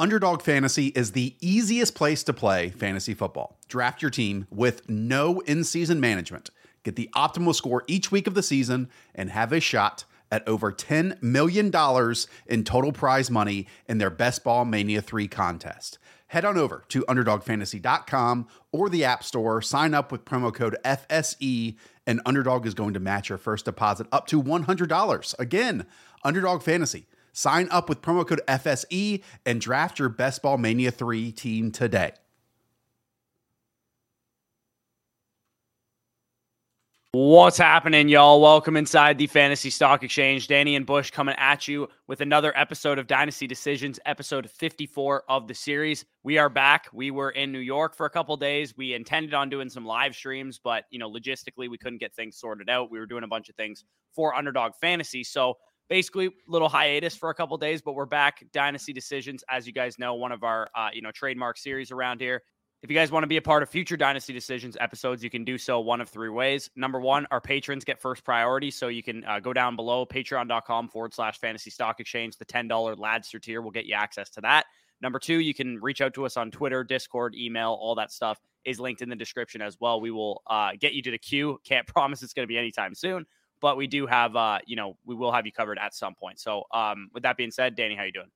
Underdog Fantasy is the easiest place to play fantasy football. Draft your team with no in season management. Get the optimal score each week of the season and have a shot at over $10 million in total prize money in their Best Ball Mania 3 contest. Head on over to UnderdogFantasy.com or the App Store, sign up with promo code FSE, and Underdog is going to match your first deposit up to $100. Again, Underdog Fantasy Sign up with promo code FSE and draft your Best Ball Mania 3 team today. What's happening, y'all? Welcome inside the Fantasy Stock Exchange. Danny and Bush coming at you with another episode of Dynasty Decisions, episode 54 of the series. We are back. We were in New York for a couple days. We intended on doing some live streams, but you know, logistically, we couldn't get things sorted out. We were doing a bunch of things for Underdog Fantasy. So basically little hiatus for a couple days, but we're back. Dynasty Decisions, as you guys know, one of our uh, you know trademark series around here. If you guys want to be a part of future Dynasty Decisions episodes, you can do so one of three ways. Number one, our patrons get first priority. So you can uh, go down below patreon.com forward slash fantasy stock exchange. The $10 Ladster tier will get you access to that. Number two, you can reach out to us on Twitter, Discord, email, all that stuff is linked in the description as well. We will uh, get you to the queue. Can't promise it's going to be anytime soon, but we do have uh, you know, we will have you covered at some point. So um, with that being said, Danny, how you doing?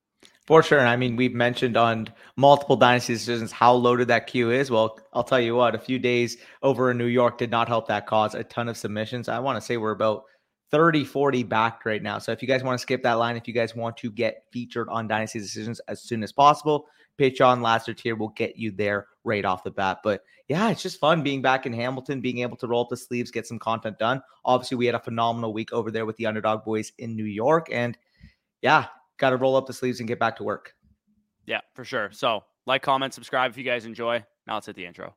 For sure. And I mean, we've mentioned on multiple dynasty decisions how loaded that queue is. Well, I'll tell you what, a few days over in New York did not help that cause. A ton of submissions. I want to say we're about 30, 40 back right now. So if you guys want to skip that line, if you guys want to get featured on dynasty decisions as soon as possible, Patreon Laster tier will get you there right off the bat. But yeah, it's just fun being back in Hamilton, being able to roll up the sleeves, get some content done. Obviously, we had a phenomenal week over there with the underdog boys in New York. And yeah, got to roll up the sleeves and get back to work. Yeah, for sure. So like, comment, subscribe if you guys enjoy. Now let's hit the intro.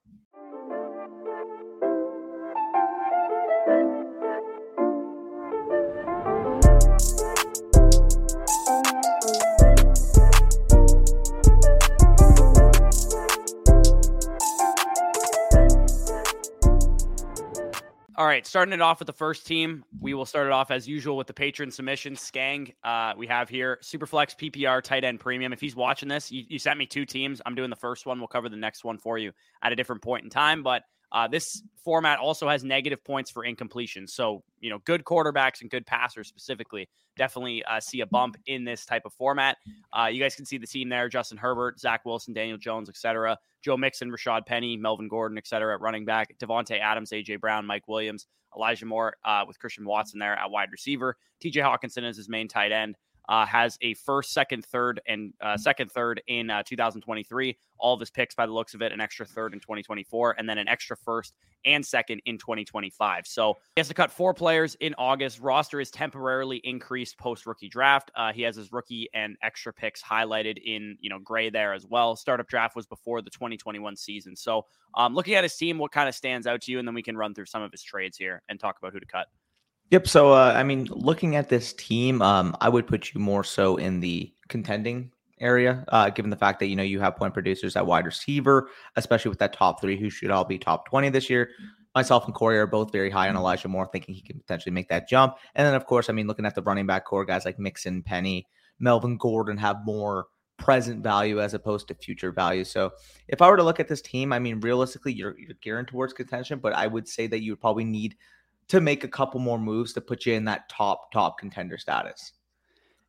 All right, starting it off with the first team, we will start it off as usual with the patron submission. Scangg, uh, we have here Superflex PPR tight end premium. If he's watching this, you, you, sent me two teams. I'm doing the first one. We'll cover the next one for you at a different point in time. But uh, this format also has negative points for incompletion. So, you know, good quarterbacks and good passers specifically definitely uh, see a bump in this type of format. Uh, you guys can see the team there Justin Herbert, Zach Wilson, Daniel Jones, etc. Joe Mixon, Rashad Penny, Melvin Gordon, etc. at running back, Davante Adams, AJ Brown, Mike Williams, Elijah Moore uh, with Christian Watson there at wide receiver. TJ Hockenson is his main tight end uh, has a first, second, third, and uh, second, third in uh, 2023. All of his picks, by the looks of it, an extra third in 2024, and then an extra first and second in 2025. So he has to cut four players in August. Roster is temporarily increased post rookie draft. Uh, he has his rookie and extra picks highlighted in you know gray there as well. Startup draft was before the 2021 season. So um, looking at his team, what kind of stands out to you, and then we can run through some of his trades here and talk about who to cut. Yep. So, uh, I mean, looking at this team, um, I would put you more so in the contending area, uh, given the fact that you know you have point producers at wide receiver, especially with that top three who should all be top twenty this year. Myself and Corey are both very high on Elijah Moore, thinking he can potentially make that jump. And then, of course, I mean, looking at the running back core, guys like Mixon, Penny, Melvin Gordon have more present value as opposed to future value. So, if I were to look at this team, I mean, realistically, you're you're gearing towards contention, but I would say that you would probably need to make a couple more moves to put you in that top top contender status.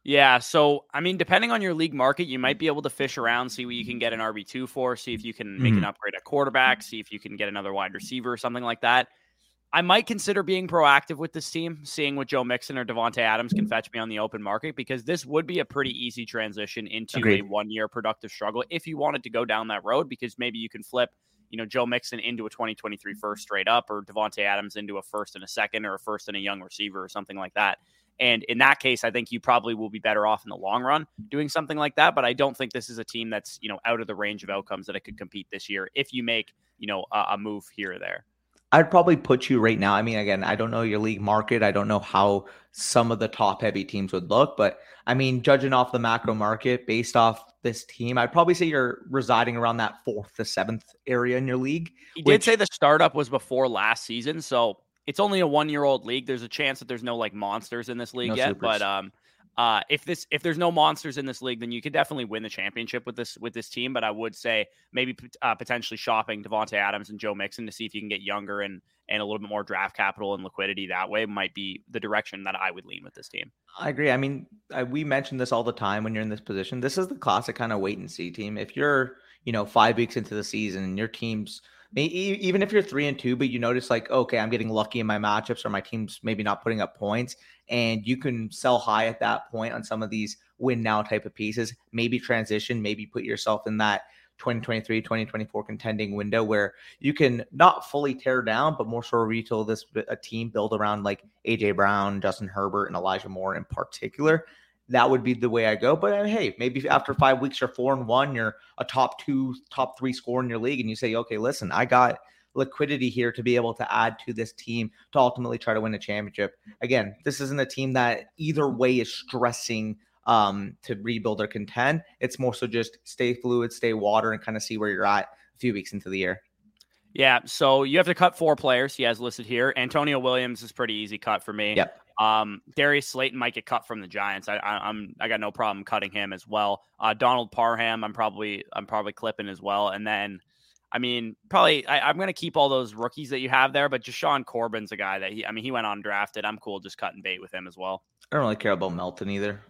Yeah, so I mean, depending on your league market, you might be able to fish around, see what you can get an RB two for, see if you can make mm-hmm. an upgrade at quarterback, see if you can get another wide receiver or something like that. I might consider being proactive with this team, seeing what Joe Mixon or Davante Adams can fetch me on the open market, because this would be a pretty easy transition into Agreed. a one year productive struggle if you wanted to go down that road, because maybe you can flip you know, Joe Mixon into a 2023 mm-hmm. first straight up, or Davante Adams into a first and a second, or a first and a young receiver, or something like that. And in that case, I think you probably will be better off in the long run doing something like that. But I don't think this is a team that's you know out of the range of outcomes that it could compete this year if you make you know a, a move here or there. I'd probably put you right now. I mean, again, I don't know your league market. I don't know how some of the top heavy teams would look, but I mean, judging off the macro market based off this team, I'd probably say you're residing around that fourth to seventh area in your league. He which... did say the startup was before last season, so it's only a one year old league. There's a chance that there's no like monsters in this league no yet, supers. but um, uh, if this if there's no monsters in this league, then you could definitely win the championship with this with this team. But I would say maybe uh, potentially shopping Davante Adams and Joe Mixon to see if you can get younger and and a little bit more draft capital and liquidity that way might be the direction that I would lean with this team. I agree. I mean, I, we mention this all the time when you're in this position. This is the classic kind of wait and see team. If you're you know five weeks into the season and your team's even if you're three and two, but you notice like, okay, I'm getting lucky in my matchups or my team's maybe not putting up points, and you can sell high at that point on some of these win now type of pieces, maybe transition, maybe put yourself in that 2023 2024 contending window where you can not fully tear down but more sort of retail this a team build around like aj brown justin herbert and elijah moore in particular that would be the way I go. But uh, hey, maybe after five weeks you're four and one, you're a top two, top three score in your league, and you say, okay, listen, I got liquidity here to be able to add to this team to ultimately try to win a championship. Again, this isn't a team that either way is stressing um, to rebuild or contend. It's more so just stay fluid, stay water, and kind of see where you're at a few weeks into the year. Yeah, so you have to cut four players. He has listed here. Antonio Williams is pretty easy cut for me. Yep. Um, Darius Slayton might get cut from the Giants. I, I, am I got no problem cutting him as well. Uh, Donald Parham, I'm probably I'm probably clipping as well. And then, I mean, probably I, am going to keep all those rookies that you have there. But Jashaun Corbin's a guy that he I mean he went undrafted. I'm cool just cutting bait with him as well. I don't really care about Melton either.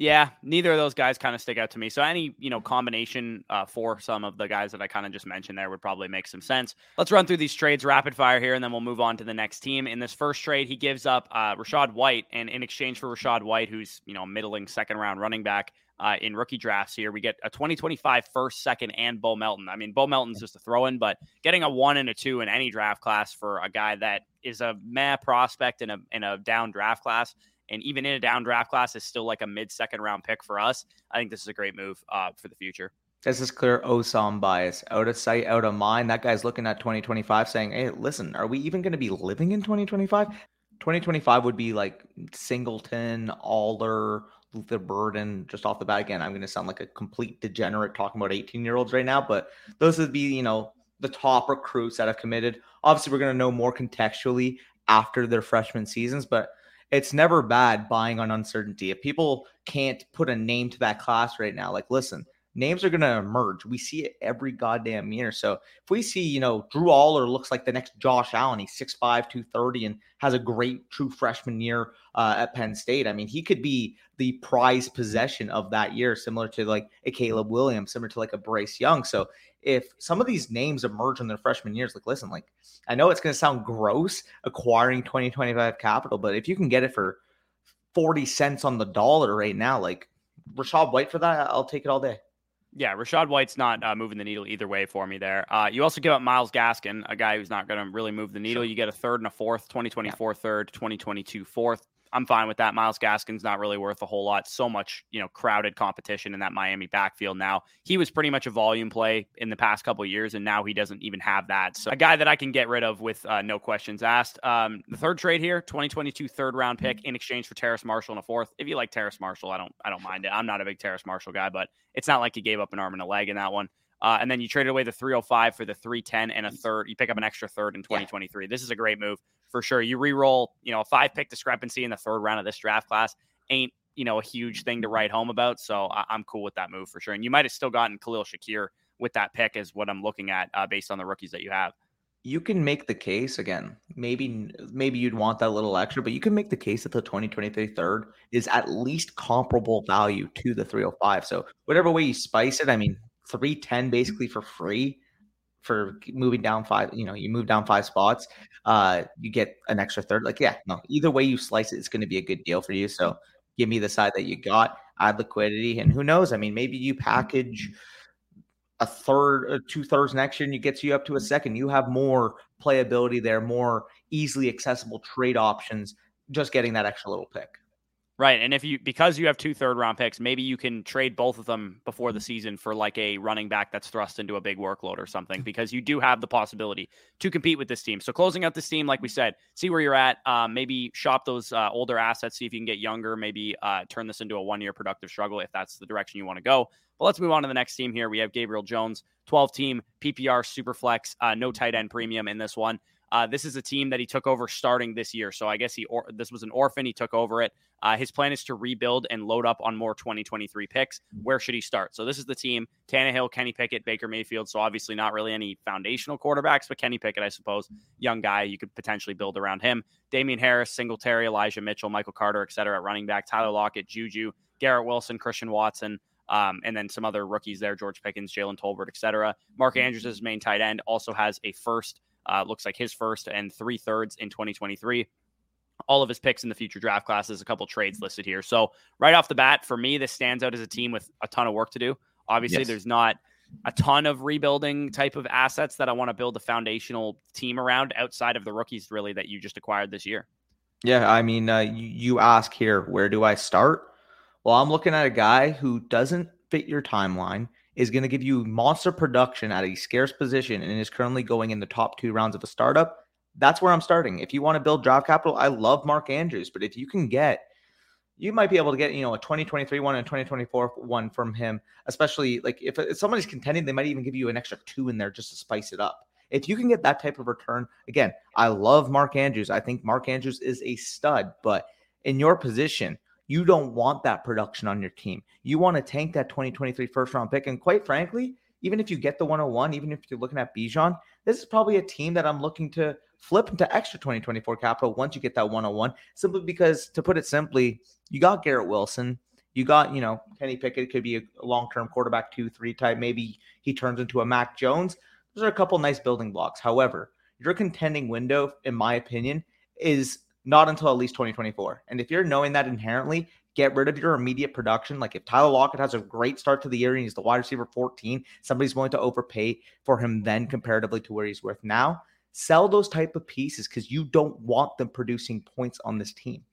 Yeah, neither of those guys kind of stick out to me. So any you know combination uh, for some of the guys that I kind of just mentioned there would probably make some sense. Let's run through these trades rapid fire here, and then we'll move on to the next team. In this first trade, he gives up uh, Rachaad White, and in exchange for Rachaad White, who's you know middling second round running back uh, in rookie drafts here, we get a 2025 first, second, and Bo Melton. I mean, Bo Melton's just a throw in, but getting a one and a two in any draft class for a guy that is a meh prospect in a in a down draft class and even in a down draft class is still like a mid second round pick for us. I think this is a great move uh, for the future. This is clear Osam bias. Out of sight, out of mind. That guy's looking at 2025 saying, hey, listen, are we even going to be living in 2025? 2025 would be like Singleton, Allar, Luther Burden, just off the bat. Again, I'm going to sound like a complete degenerate talking about 18 year olds right now, but those would be, you know, the top recruits that have committed. Obviously, we're going to know more contextually after their freshman seasons, but it's never bad buying on uncertainty. If people can't put a name to that class right now, like, listen, names are going to emerge. We see it every goddamn year. So if we see, you know, Drew Allar looks like the next Josh Allen, he's 6'5, 230, and has a great true freshman year uh, at Penn State. I mean, he could be the prize possession of that year, similar to like a Caleb Williams, similar to like a Bryce Young. So if some of these names emerge in their freshman years, like, listen, like, I know it's going to sound gross acquiring 2025 capital, but if you can get it for 40 cents on the dollar right now, like Rachaad White for that, I'll take it all day. Yeah, Rachaad White's not uh, moving the needle either way for me there. Uh, you also give up Myles Gaskin, a guy who's not going to really move the needle. Sure. You get a third and a fourth, 2024 yeah. third, 2022 fourth. I'm fine with that. Myles Gaskin's not really worth a whole lot. So much, you know, crowded competition in that Miami backfield now. He was pretty much a volume play in the past couple years, and now he doesn't even have that. So a guy that I can get rid of with uh, no questions asked. Um, the third trade here, 2022 third round pick in exchange for Terrace Marshall in a fourth. If you like Terrace Marshall, I don't, I don't mind it. I'm not a big Terrace Marshall guy, but it's not like he gave up an arm and a leg in that one. Uh, and then you traded away the 305 for the 310 and a third. You pick up an extra third in 2023. Yeah. This is a great move for sure. You re-roll, you know, a five pick discrepancy in the third round of this draft class ain't you know a huge thing to write home about. So I- am cool with that move for sure. And you might have still gotten Khalil Shakir with that pick, is what I'm looking at uh, based on the rookies that you have. You can make the case again. Maybe maybe you'd want that little extra, but you can make the case that the 2023 third is at least comparable value to the 305. So whatever way you spice it, I mean, 310 basically for free for moving down five, you know, you move down five spots, uh, you get an extra third. Like, yeah, no, either way you slice it, it's going to be a good deal for you. So give me the side that you got, add liquidity, and who knows? I mean, maybe you package a third, uh, two thirds next year, and it gets you up to a second. You have more playability there, more easily accessible trade options, just getting that extra little pick. Right. And if you, because you have two third round picks, maybe you can trade both of them before the mm-hmm. season for like a running back that's thrust into a big workload or something, because you do have the possibility to compete with this team. So closing out this team, like we said, see where you're at. Um, maybe shop those uh, older assets, see if you can get younger, maybe uh, turn this into a one year productive struggle if that's the direction you want to go. But let's move on to the next team here. We have Gabriel Jones, 12 team PPR Superflex, uh, no tight end premium in this one. Uh, this is a team that he took over starting this year. So I guess he or, this was an orphan. He took over it. Uh, his plan is to rebuild and load up on more 2023 picks. Where should he start? So this is the team: Tannehill, Kenny Pickett, Baker Mayfield. So obviously not really any foundational quarterbacks, but Kenny Pickett, I suppose, young guy, you could potentially build around him. Damien Harris, Singletary, Elijah Mitchell, Michael Carter, et cetera, at running back. Tyler Lockett, Juju, Garrett Wilson, Christian Watson. Um, and then some other rookies there, George Pickens, Jalen Tolbert, et cetera. Mark Andrews, main tight end, also has a first uh, looks like his first and three thirds in 2023. All of his picks in the future draft classes, a couple trades listed here. So, right off the bat, for me, this stands out as a team with a ton of work to do. Obviously, yes. there's not a ton of rebuilding type of assets that I want to build a foundational team around outside of the rookies, really, that you just acquired this year. Yeah, I mean, uh, you, you ask here, where do I start? Well, I'm looking at a guy who doesn't fit your timeline is going to give you monster production at a scarce position and is currently going in the top two rounds of a startup, that's where I'm starting. If you want to build draft capital, I love Mark Andrews, but if you can get, you might be able to get, you know, a 2023 one and 2024 one from him, especially like if, if somebody's contending, they might even give you an extra two in there just to spice it up. If you can get that type of return, again, I love Mark Andrews. I think Mark Andrews is a stud, but in your position, you don't want that production on your team. You want to tank that 2023 first round pick. And quite frankly, even if you get the 101, even if you're looking at Bijan, this is probably a team that I'm looking to flip into extra 2024 capital once you get that 101. Simply because, to put it simply, you got Garrett Wilson. You got, you know, Kenny Pickett could be a long term quarterback two, three type. Maybe he turns into a Mac Jones. Those are a couple nice building blocks. However, your contending window, in my opinion, is not until at least 2024. And if you're knowing that inherently, get rid of your immediate production. Like if Tyler Lockett has a great start to the year and he's the wide receiver 14, somebody's willing to overpay for him then comparatively to where he's worth now. Sell those type of pieces because you don't want them producing points on this team.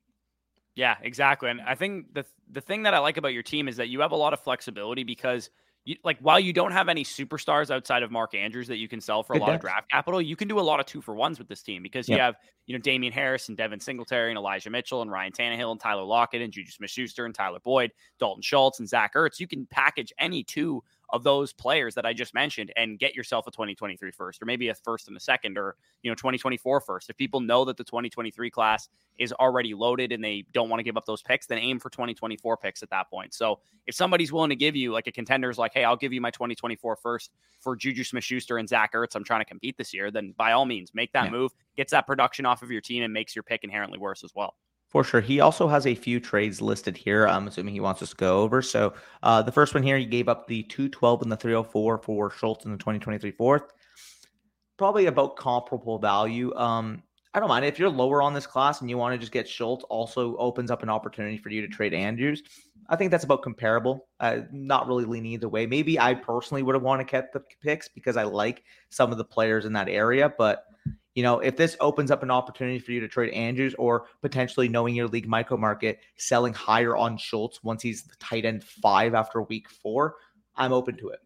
Yeah, exactly. And I think the the thing that I like about your team is that you have a lot of flexibility because you, like while you don't have any superstars outside of Mark Andrews that you can sell for a lot of draft capital, you can do a lot of two for ones with this team because yep. you have you know Damien Harris and Devin Singletary and Elijah Mitchell and Ryan Tannehill and Tyler Lockett and Juju Smith-Schuster and Tyler Boyd, Dalton Schultz and Zach Ertz. You can package any two of those players that I just mentioned and get yourself a 2023 first or maybe a first and a second or you know 2024 first. If people know that the 2023 class is already loaded and they don't want to give up those picks, then aim for 2024 picks at that point. So if somebody's willing to give you like a contender's like, hey, I'll give you my 2024 first for Juju Smith Schuster and Zach Ertz, I'm trying to compete this year, then by all means make that yeah. move, gets that production off of your team and makes your pick inherently worse as well. For sure. He also has a few trades listed here. I'm assuming he wants us to go over. So uh, the first one here, he gave up the 212 and the 304 for Schultz in the 2023 fourth. Probably about comparable value. Um, I don't mind if you're lower on this class and you want to just get Schultz. Also opens up an opportunity for you to trade Andrews. I think that's about comparable. Uh, not really leaning either way. Maybe I personally would have wanted to kept the picks because I like some of the players in that area, but you know, if this opens up an opportunity for you to trade Andrews or potentially knowing your league micro market, selling higher on Schultz once he's the tight end five after week four, I'm open to it.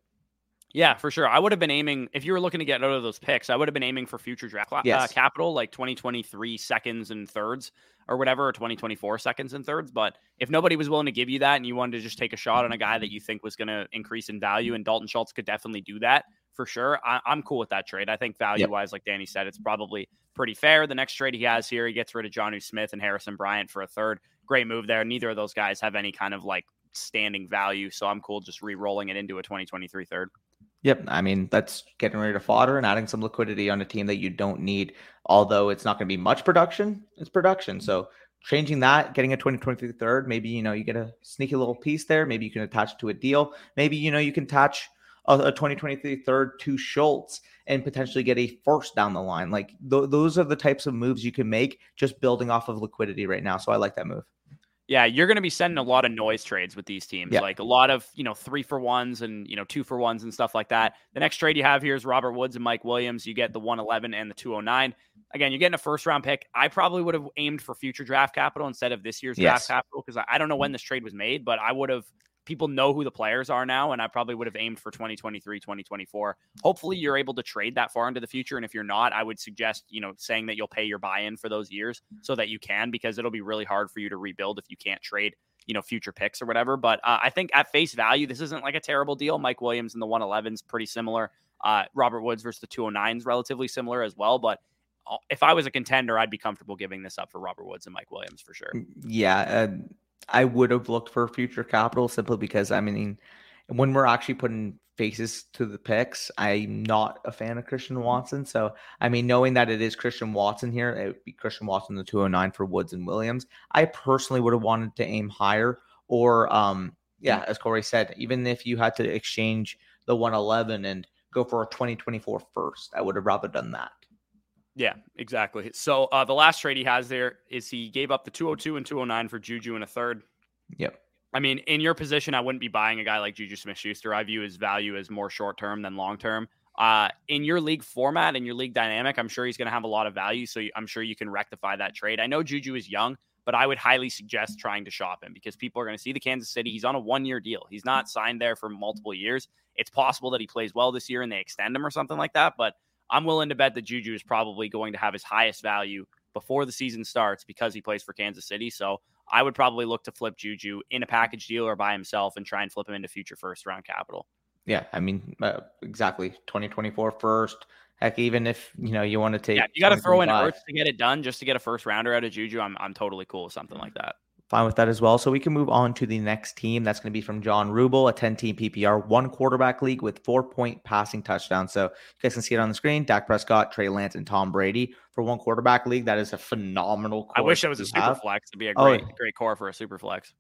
Yeah, for sure. I would have been aiming if you were looking to get out of those picks. I would have been aiming for future draft uh, yes. uh, capital, like 2023 seconds and thirds or whatever, or 2024 seconds and thirds. But if nobody was willing to give you that, and you wanted to just take a shot on a guy that you think was going to increase in value, and Dalton Schultz could definitely do that for sure. I, am cool with that trade. I think value wise, yep. like Danny said, it's probably pretty fair. The next trade he has here, he gets rid of Jonnu Smith and Harrison Bryant for a third. Great move there. Neither of those guys have any kind of like standing value, so I'm cool just re-rolling it into a 2023 third. Yep. I mean, that's getting rid of fodder and adding some liquidity on a team that you don't need. Although it's not going to be much production, it's production. So changing that, getting a 2023 third, maybe, you know, you get a sneaky little piece there. Maybe you can attach it to a deal. Maybe, you know, you can attach a, a 2023 third to Schultz and potentially get a first down the line. Like th- those are the types of moves you can make just building off of liquidity right now. So I like that move. Yeah, you're going to be sending a lot of noise trades with these teams, yeah. like a lot of you know three for ones and you know two for ones and stuff like that. The next trade you have here is Robert Woods and Mike Williams. You get the 111 and the 209. Again, you're getting a first round pick. I probably would have aimed for future draft capital instead of this year's yes. draft capital because I, I don't know when this trade was made, but I would have people know who the players are now and i probably would have aimed for 2023 2024 hopefully you're able to trade that far into the future and if you're not i would suggest you know saying that you'll pay your buy-in for those years so that you can because it'll be really hard for you to rebuild if you can't trade you know future picks or whatever. But uh, i think at face value this isn't like a terrible deal. Mike williams and the 111's pretty similar. Uh, robert woods versus the 209's relatively similar as well but uh, if I was a contender, I'd be comfortable giving this up for Robert Woods and Mike Williams for sure. Yeah, uh, I would have looked for future capital simply because I mean, when we're actually putting faces to the picks, I'm not a fan of Christian Watson. So I mean, knowing that it is Christian Watson here, it would be Christian Watson the 209 for Woods and Williams. I personally would have wanted to aim higher, or um, yeah, as Corey said, even if you had to exchange the 111 and go for a 2024 first, I would have rather done that. Yeah, exactly. So uh, the last trade he has there is he gave up the 202 and 209 for Juju in a third. Yep. I mean, in your position, I wouldn't be buying a guy like Juju Smith Schuster. I view his value as more short term than long term. Uh, in your league format and your league dynamic, I'm sure he's going to have a lot of value. So I'm sure you can rectify that trade. I know Juju is young, but I would highly suggest trying to shop him because people are going to see the Kansas City. He's on a one year deal. He's not signed there for multiple years. It's possible that he plays well this year and they extend him or something like that. But I'm willing to bet that Juju is probably going to have his highest value before the season starts because he plays for Kansas City. So I would probably look to flip Juju in a package deal or by himself and try and flip him into future first round capital. Yeah, I mean, uh, exactly. 2024 first. Heck, even if you know you want to take, yeah, you got to throw in Earth to get it done, just to get a first rounder out of Juju. I'm I'm totally cool with something like that fine with that as well. So we can move on to the next team. That's going to be from Jon Ruble, a 10 team PPR, one quarterback league with four point passing touchdowns. So you guys can see it on the screen Dak Prescott, Trey Lance, and Tom Brady for one quarterback league. That is a phenomenal I wish it was a super have. flex. It'd be a great, oh, great core for a super flex.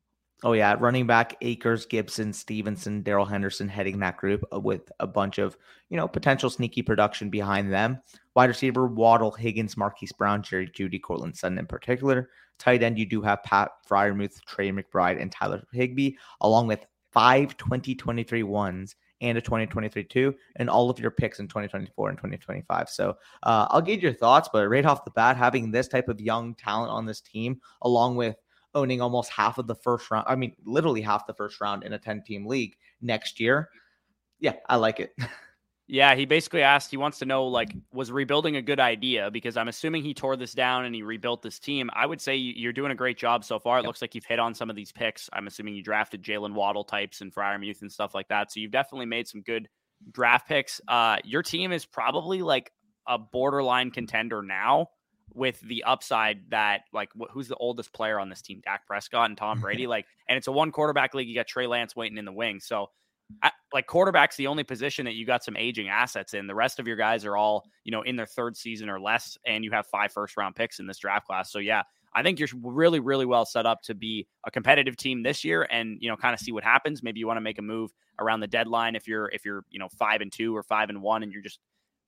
Oh yeah, running back Akers, Gibson, Stevenson, Darrell Henderson heading that group uh, with a bunch of you know potential sneaky production behind them. Wide receiver Waddle, Higgins, Marquise Brown, Jerry Jeudy, Courtland Sutton in particular. Tight end you do have Pat Freiermuth, Trey McBride, and Tyler Higbee, along with five 2023 ones and a 2023 two, and all of your picks in 2024 and 2025. So uh, I'll get your thoughts, but right off the bat, having this type of young talent on this team, along with owning almost half of the first round. I mean, literally half the first round in a 10 team league next year. Yeah, I like it. Yeah, he basically asked, he wants to know, like, was rebuilding a good idea? Because I'm assuming he tore this down and he rebuilt this team. I would say you're doing a great job so far. It yep. looks like you've hit on some of these picks. I'm assuming you drafted Jaylen Waddle types and Freiermuth and stuff like that. So you've definitely made some good draft picks. Uh, your team is probably like a borderline contender now with the upside that like wh- who's the oldest player on this team? Dak Prescott and Tom Brady. like, and it's a one quarterback league. You got Trey Lance waiting in the wing. So, Like quarterback's the only position that you got some aging assets in. The rest of your guys are all you know in their third season or less, and you have five first round picks in this draft class. So yeah, I think you're really really well set up to be a competitive team this year, and you know kind of see what happens. Maybe you want to make a move around the deadline if you're if you're you know five and two or five and one, and you're just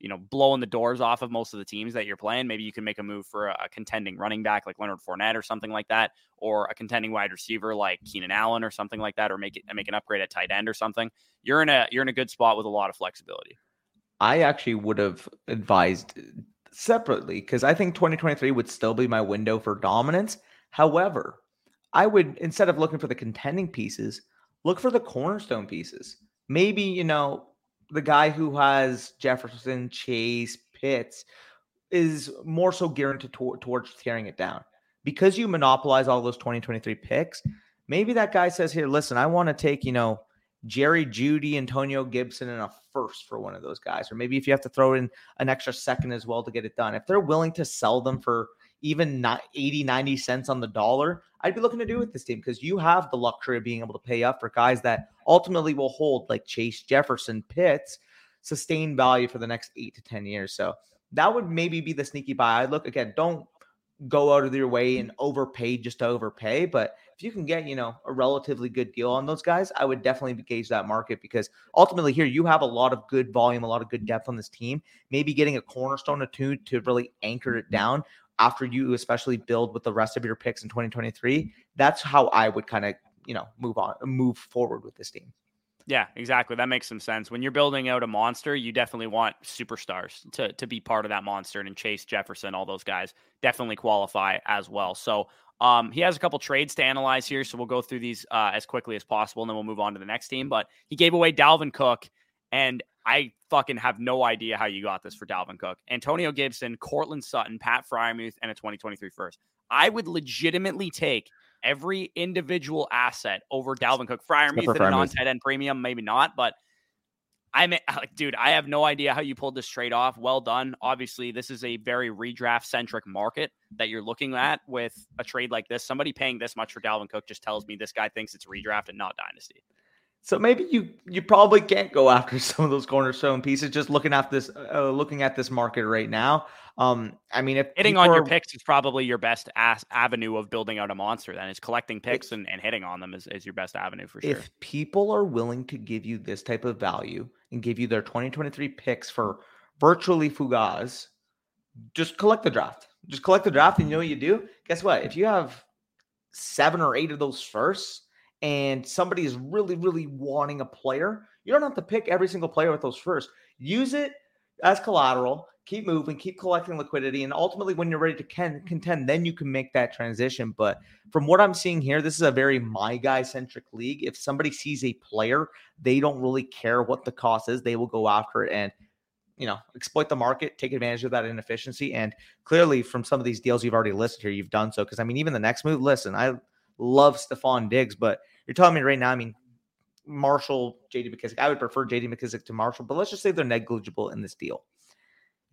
you know, blowing the doors off of most of the teams that you're playing. Maybe you can make a move for a, contending running back like Leonard Fournette or something like that, or a contending wide receiver like Keenan Allen or something like that, or make it make an upgrade at tight end or something. You're in a you're in a good spot with a lot of flexibility. I actually would have advised uh, separately because I think 2023 would still be my window for dominance. However, I would instead of looking for the contending pieces, look for the cornerstone pieces. Maybe, you know, the guy who has Jefferson, Chase, Pitts is more so geared to, towards tearing it down. Because you monopolize all those 2023 picks, maybe that guy says, Here, listen, I want to take, you know, Jerry Jeudy, Antonio Gibson, and a first for one of those guys. Or maybe if you have to throw in an extra second as well to get it done. If they're willing to sell them for even not 80, 90 cents on the dollar, I'd be looking to do with this team because you have the luxury of being able to pay up for guys that ultimately will hold like Chase Jefferson, Pitts, sustained value for the next eight to 10 years. So that would maybe be the sneaky buy. I look again, don't go out of your way and overpay just to overpay. But if you can get, you know, a relatively good deal on those guys, I would definitely gauge that market because ultimately here you have a lot of good volume, a lot of good depth on this team. Maybe getting a cornerstone or two to really anchor it mm-hmm. down after you especially build with the rest of your picks in 2023 that's how i would kind of you know move on move forward with this team yeah, exactly. That makes some sense. When you're building out a monster, you definitely want superstars to to be part of that monster. And Chase Jefferson, all those guys definitely qualify as well. So um, he has a couple trades to analyze here, so we'll go through these uh, as quickly as possible, and then we'll move on to the next team. But he gave away Dalvin Cook, and I fucking have no idea how you got this for Dalvin Cook. Antonio Gibson, Courtland Sutton, Pat Freiermuth, and a 2023 first. I would legitimately take every individual asset over Dalvin Cook. Freiermuth at a non tight end premium, maybe not, but I'm like, dude, I have no idea how you pulled this trade off. Well done. Obviously, this is a very redraft centric market that you're looking at with a trade like this. Somebody paying this much for Dalvin Cook just tells me this guy thinks it's redraft and not dynasty. So maybe you you probably can't go after some of those cornerstone pieces. Just looking at this, uh, looking at this market right now. Um, I mean, if hitting on are, your picks is probably your best ass avenue of building out a monster, then is collecting picks and, and hitting on them is, is your best avenue for sure. If people are willing to give you this type of value and give you their 2023 picks for virtually Fugaz, just collect the draft. Just collect the draft, and you know what you do? Guess what? If you have seven or eight of those firsts, and somebody is really, really wanting a player, you don't have to pick every single player with those first. Use it as collateral keep moving, keep collecting liquidity, and ultimately, when you're ready to can, contend, then you can make that transition. But from what I'm seeing here, this is a very my guy centric league. If somebody sees a player, they don't really care what the cost is; they will go after it and you know exploit the market, take advantage of that inefficiency. And clearly, from some of these deals you've already listed here, you've done so. Because I mean, even the next move. Listen, I love Stefon Diggs, but you're telling me right now. I mean, Marshall, JD McKissic, I would prefer JD McKissic to Marshall, but let's just say they're negligible in this deal.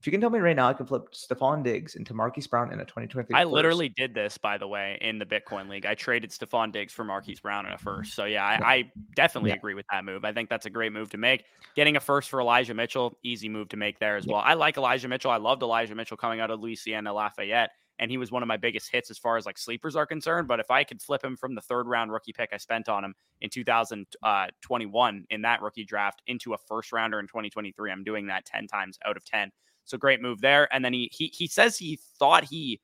If you can tell me right now, I can flip Stefon Diggs into Marquise Brown in a 2023. I literally did this, by the way, in the Bitcoin League. I traded Stefon Diggs for Marquise Brown in a first. So yeah, I, I definitely yeah. agree with that move. I think that's a great move to make. Getting a first for Elijah Mitchell, easy move to make there as yeah. well. I like Elijah Mitchell. I loved Elijah Mitchell coming out of Louisiana Lafayette and he was one of my biggest hits as far as like sleepers are concerned. But if I could flip him from the third round rookie pick I spent on him in 2021 uh, in that rookie draft into a first rounder in 2023, I'm doing that 10 times out of 10. So great move there. And then he he he says he thought he,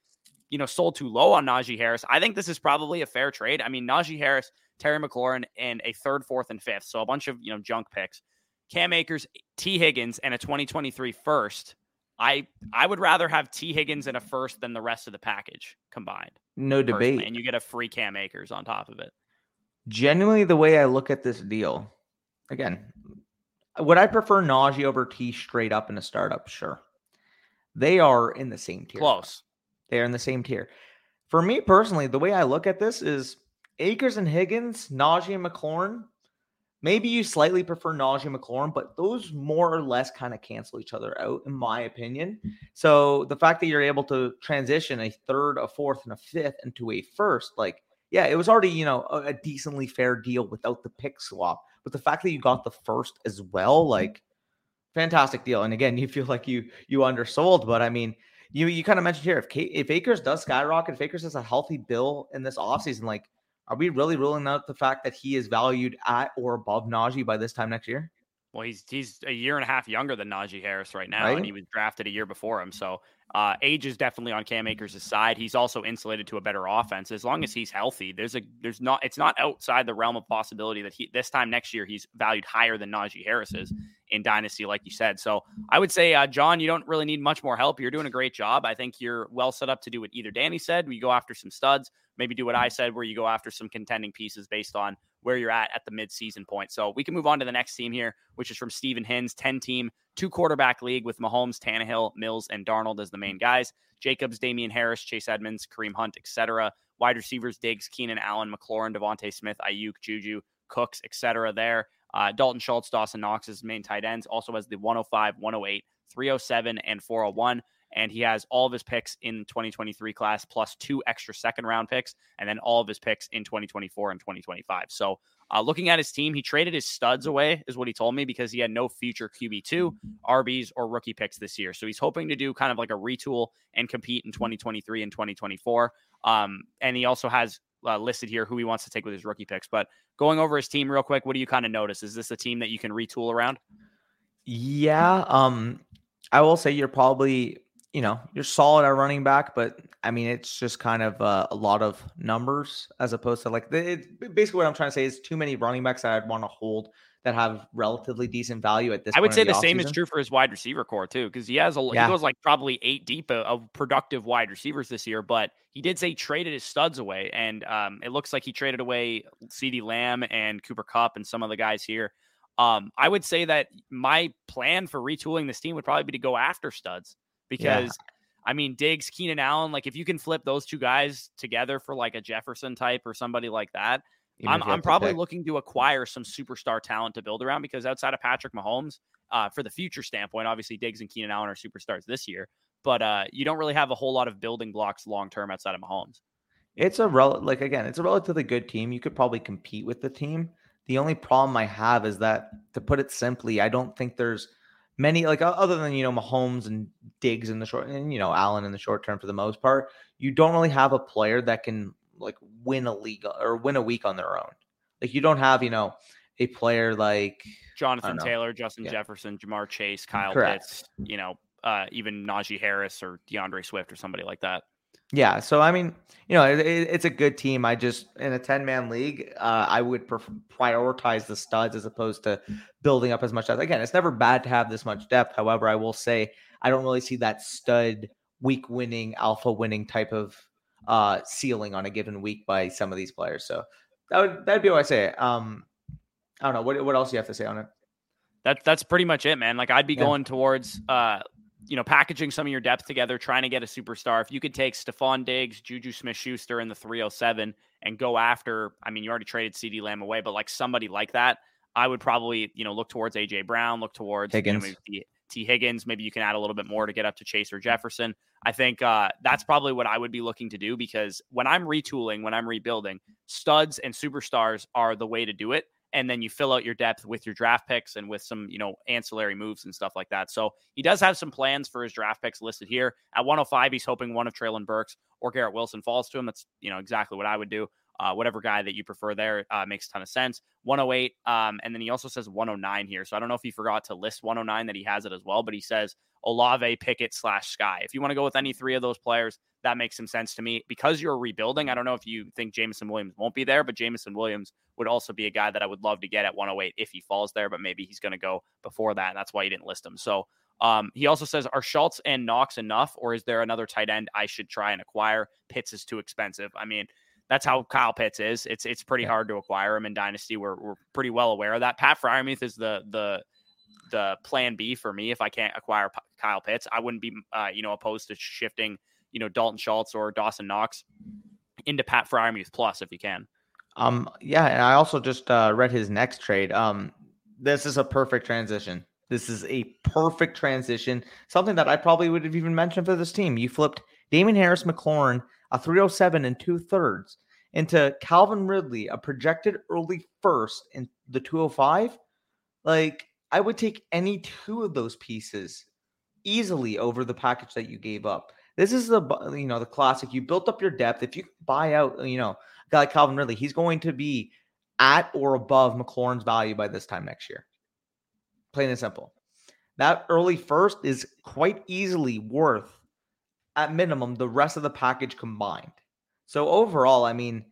you know, sold too low on Najee Harris. I think this is probably a fair trade. I mean, Najee Harris, Terry McLaurin, and a third, fourth, and fifth. So a bunch of you know junk picks. Cam Akers, Tee Higgins, and a 2023 first. I I would rather have Tee Higgins and a first than the rest of the package combined. No debate. And you get a free Cam Akers on top of it. Genuinely, the way I look at this deal, again, would I prefer Najee over T straight up in a startup? Sure. They are in the same tier. Close. They are in the same tier. For me personally, the way I look at this is Akers and Higgins, Najee and McLaurin. Maybe you slightly prefer Najee McLaurin, but those more or less kind of cancel each other out, in my opinion. So the fact that you're able to transition a third, a fourth, and a fifth into a first, like, yeah, it was already, you know, a, a decently fair deal without the pick swap. But the fact that you got the first as well, like, fantastic deal. And again, you feel like you you undersold, but I mean, you you kind of mentioned here if if Akers does skyrocket, if Akers has a healthy bill in this offseason, like are we really ruling out the fact that he is valued at or above Najee by this time next year? Well, he's he's a year and a half younger than Najee Harris right now, right? and he was drafted a year before him. So uh, age is definitely on Cam Akers' side. He's also insulated to a better offense as long as he's healthy. There's a there's not it's not outside the realm of possibility that he this time next year he's valued higher than Najee Harris is in dynasty, like you said. So I would say, uh, John, you don't really need much more help. You're doing a great job. I think you're well set up to do what either Danny said, we go after some studs, maybe do what I said, where you go after some contending pieces based on where you're at at the midseason point. So we can move on to the next team here, which is from Steven Hinds, 10 team, two quarterback league with Mahomes, Tannehill, Mills, and Darnold as the main guys. Jacobs, Damien Harris, Chase Edmonds, Kareem Hunt, etc. Wide receivers, Diggs, Keenan Allen, McLaurin, DeVonta Smith, Aiyuk, Juju, Cooks, etc. there. Uh, Dalton Schultz, Dawson Knox is main tight ends, also has the 105, 108, 307, and 401 and he has all of his picks in 2023 class plus two extra second round picks and then all of his picks in 2024 and 2025 so uh, looking at his team he traded his studs away is what he told me because he had no future qb2 rbs or rookie picks this year. So he's hoping to do kind of like a retool and compete in 2023 and 2024 um, and he also has uh, listed here who he wants to take with his rookie picks. But going over his team real quick what do you kind of notice? Is this a team that you can retool around? Yeah um I will say you're probably you know, you're solid at running back, but I mean, it's just kind of uh, a lot of numbers as opposed to like it, basically what I'm trying to say is too many running backs that I'd want to hold that have relatively decent value at this. I would say the, the same is true for his wide receiver core too, because he has a yeah. he goes like probably eight deep of productive wide receivers this year. But he did say he traded his studs away, and um, it looks like he traded away CeeDee Lamb and Cooper Kupp and some of the guys here. Um, I would say that my plan for retooling this team would probably be to go after studs because yeah. I mean Diggs, Keenan Allen, like if you can flip those two guys together for like a Jefferson type or somebody like that, I'm, I'm probably pick. looking to acquire some superstar talent to build around because outside of Patrick Mahomes, uh, for the future standpoint, obviously Diggs and Keenan Allen are superstars this year, but uh, you don't really have a whole lot of building blocks long term outside of Mahomes. It's a rel like again, it's a relatively good team. You could probably compete with the team. The only problem I have is that, to put it simply, I don't think there's many like other than you know Mahomes and Diggs in the short and you know Allen in the short term for the most part. You don't really have a player that can like win a league or win a week on their own. Like you don't have you know a player like Jonathan Taylor, Justin yeah. Jefferson, Ja'Marr Chase, Kyle Correct. Pitts, you know, uh, even Najee Harris or DeAndre Swift or somebody like that. Yeah, so I mean, you know, it, it, it's a good team. I just in a ten man league, uh, I would prioritize the studs as opposed to building up as much as again. It's never bad to have this much depth. However, I will say I don't really see that stud week winning, alpha winning type of uh, ceiling on a given week by some of these players. So that would that'd be what I say. Um, I don't know what what else you have to say on it. That's that's pretty much it, man. Like I'd be yeah. going towards uh you know, packaging some of your depth together, trying to get a superstar. If you could take Stefon Diggs, Juju Smith Schuster in the 307 and go after, I mean, you already traded CeeDee Lamb away, but like somebody like that, I would probably, you know, look towards AJ Brown, look towards Higgins. You know, Tee Higgins. Maybe you can add a little bit more to get up to Chase or Jefferson. I think uh, that's probably what I would be looking to do because when I'm retooling, when I'm rebuilding, studs and superstars are the way to do it and then you fill out your depth with your draft picks and with some, you know, ancillary moves and stuff like that. So he does have some plans for his draft picks listed here. At 105, he's hoping one of Treylon Burks or Garrett Wilson falls to him. That's, you know, exactly what I would do. Uh, whatever guy that you prefer there uh, makes a ton of sense. 108, um, and then he also says 109 here. So I don't know if he forgot to list 109 that he has it as well, but he says Olave, Pickett slash Skyy. If you want to go with any three of those players, that makes some sense to me. Because you're rebuilding, I don't know if you think Jameson Williams won't be there, but Jameson Williams would also be a guy that I would love to get at 108 if he falls there, but maybe he's going to go before that. And that's why he didn't list him. So um, he also says, are Schultz and Knox enough, or is there another tight end I should try and acquire? Pitts is too expensive. I mean, that's how Kyle Pitts is. It's it's pretty yeah. hard to acquire him in Dynasty. We're we're pretty well aware of that. Pat Freiermuth is the the the plan B for me if I can't acquire P- Kyle Pitts. I wouldn't be uh, you know opposed to shifting you know Dalton Schultz or Dawson Knox into Pat Freiermuth plus if you can. Um yeah, and I also just uh, read his next trade. Um this is a perfect transition. This is a perfect transition. Something that I probably would have even mentioned for this team. You flipped Damien Harris McLaurin, a 307 and two thirds, into Calvin Ridley, a projected early first in the 205. Like I would take any two of those pieces easily over the package that you gave up. This is the you know the classic. You built up your depth. If you buy out, you know, a guy like Calvin Ridley, he's going to be at or above McLaurin's value by this time next year. Plain and simple. That early first is quite easily worth, at minimum, the rest of the package combined. So overall, I mean,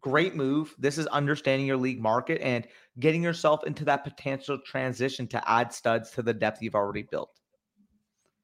great move. This is understanding your league market and getting yourself into that potential transition to add studs to the depth you've already built.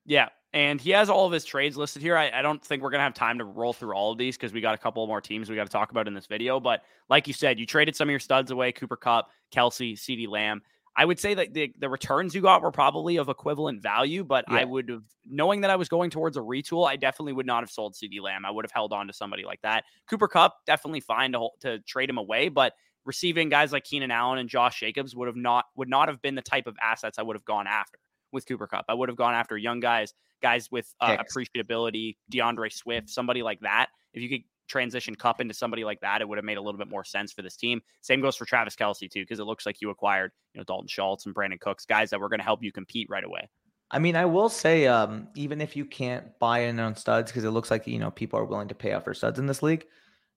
Yeah. And he has all of his trades listed here. I, I don't think we're going to have time to roll through all of these because we got a couple more teams we got to talk about in this video. But like you said, you traded some of your studs away Cooper Kupp, Kelce, CeeDee Lamb. I would say that the, the returns you got were probably of equivalent value, but yeah. I would have, knowing that I was going towards a retool, I definitely would not have sold CeeDee Lamb. I would have held on to somebody like that. Cooper Kupp, definitely fine to, to trade him away, but receiving guys like Keenan Allen and Josh Jacobs would have not would not have been the type of assets I would have gone after with Cooper Kupp. I would have gone after young guys, guys with uh, appreciability, DeAndre Swift, somebody like that. If you could transition Kupp into somebody like that, it would have made a little bit more sense for this team. Same goes for Travis Kelce too, because it looks like you acquired, you know, Dalton Schultz and Brandin Cooks, guys that were going to help you compete right away. I mean, I will say, um, even if you can't buy in on studs, because it looks like you know people are willing to pay out for studs in this league.